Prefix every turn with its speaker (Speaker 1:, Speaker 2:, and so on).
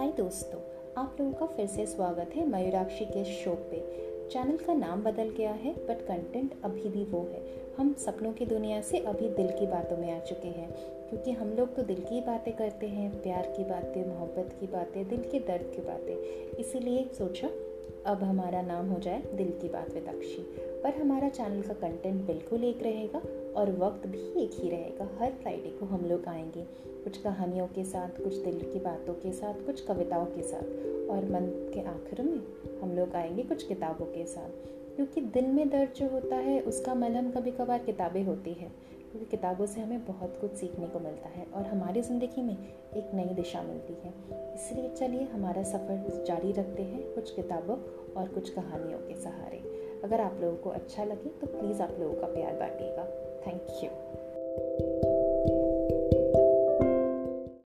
Speaker 1: हाय दोस्तों, आप लोगों का फिर से स्वागत है मयूराक्षी के शो पे। चैनल का नाम बदल गया है बट कंटेंट अभी भी वो है। हम सपनों की दुनिया से अभी दिल की बातों में आ चुके हैं, क्योंकि हम लोग तो दिल की बातें करते हैं, प्यार की बातें, मोहब्बत की बातें, दिल के दर्द की बातें। इसीलिए सोचा अब हमारा नाम हो जाए दिल की बात विद अक्षी। पर हमारा चैनल का कंटेंट बिल्कुल एक रहेगा और वक्त भी एक ही रहेगा। हर फ्राइडे को हम लोग आएँगे कुछ कहानियों के साथ, कुछ दिल की बातों के साथ, कुछ कविताओं के साथ। और मंथ के आखिर में हम लोग आएँगे कुछ किताबों के साथ। क्योंकि दिल में दर्द जो होता है, उसका मलहम कभी कभार किताबें होती है। क्योंकि किताबों से हमें बहुत कुछ सीखने को मिलता है और हमारी ज़िंदगी में एक नई दिशा मिलती है। इसलिए चलिए हमारा सफ़र जारी रखते हैं कुछ किताबों और कुछ कहानियों के सहारे। अगर आप लोगों को अच्छा लगे तो प्लीज़ आप लोगों का प्यार बांटिएगा। Thank you.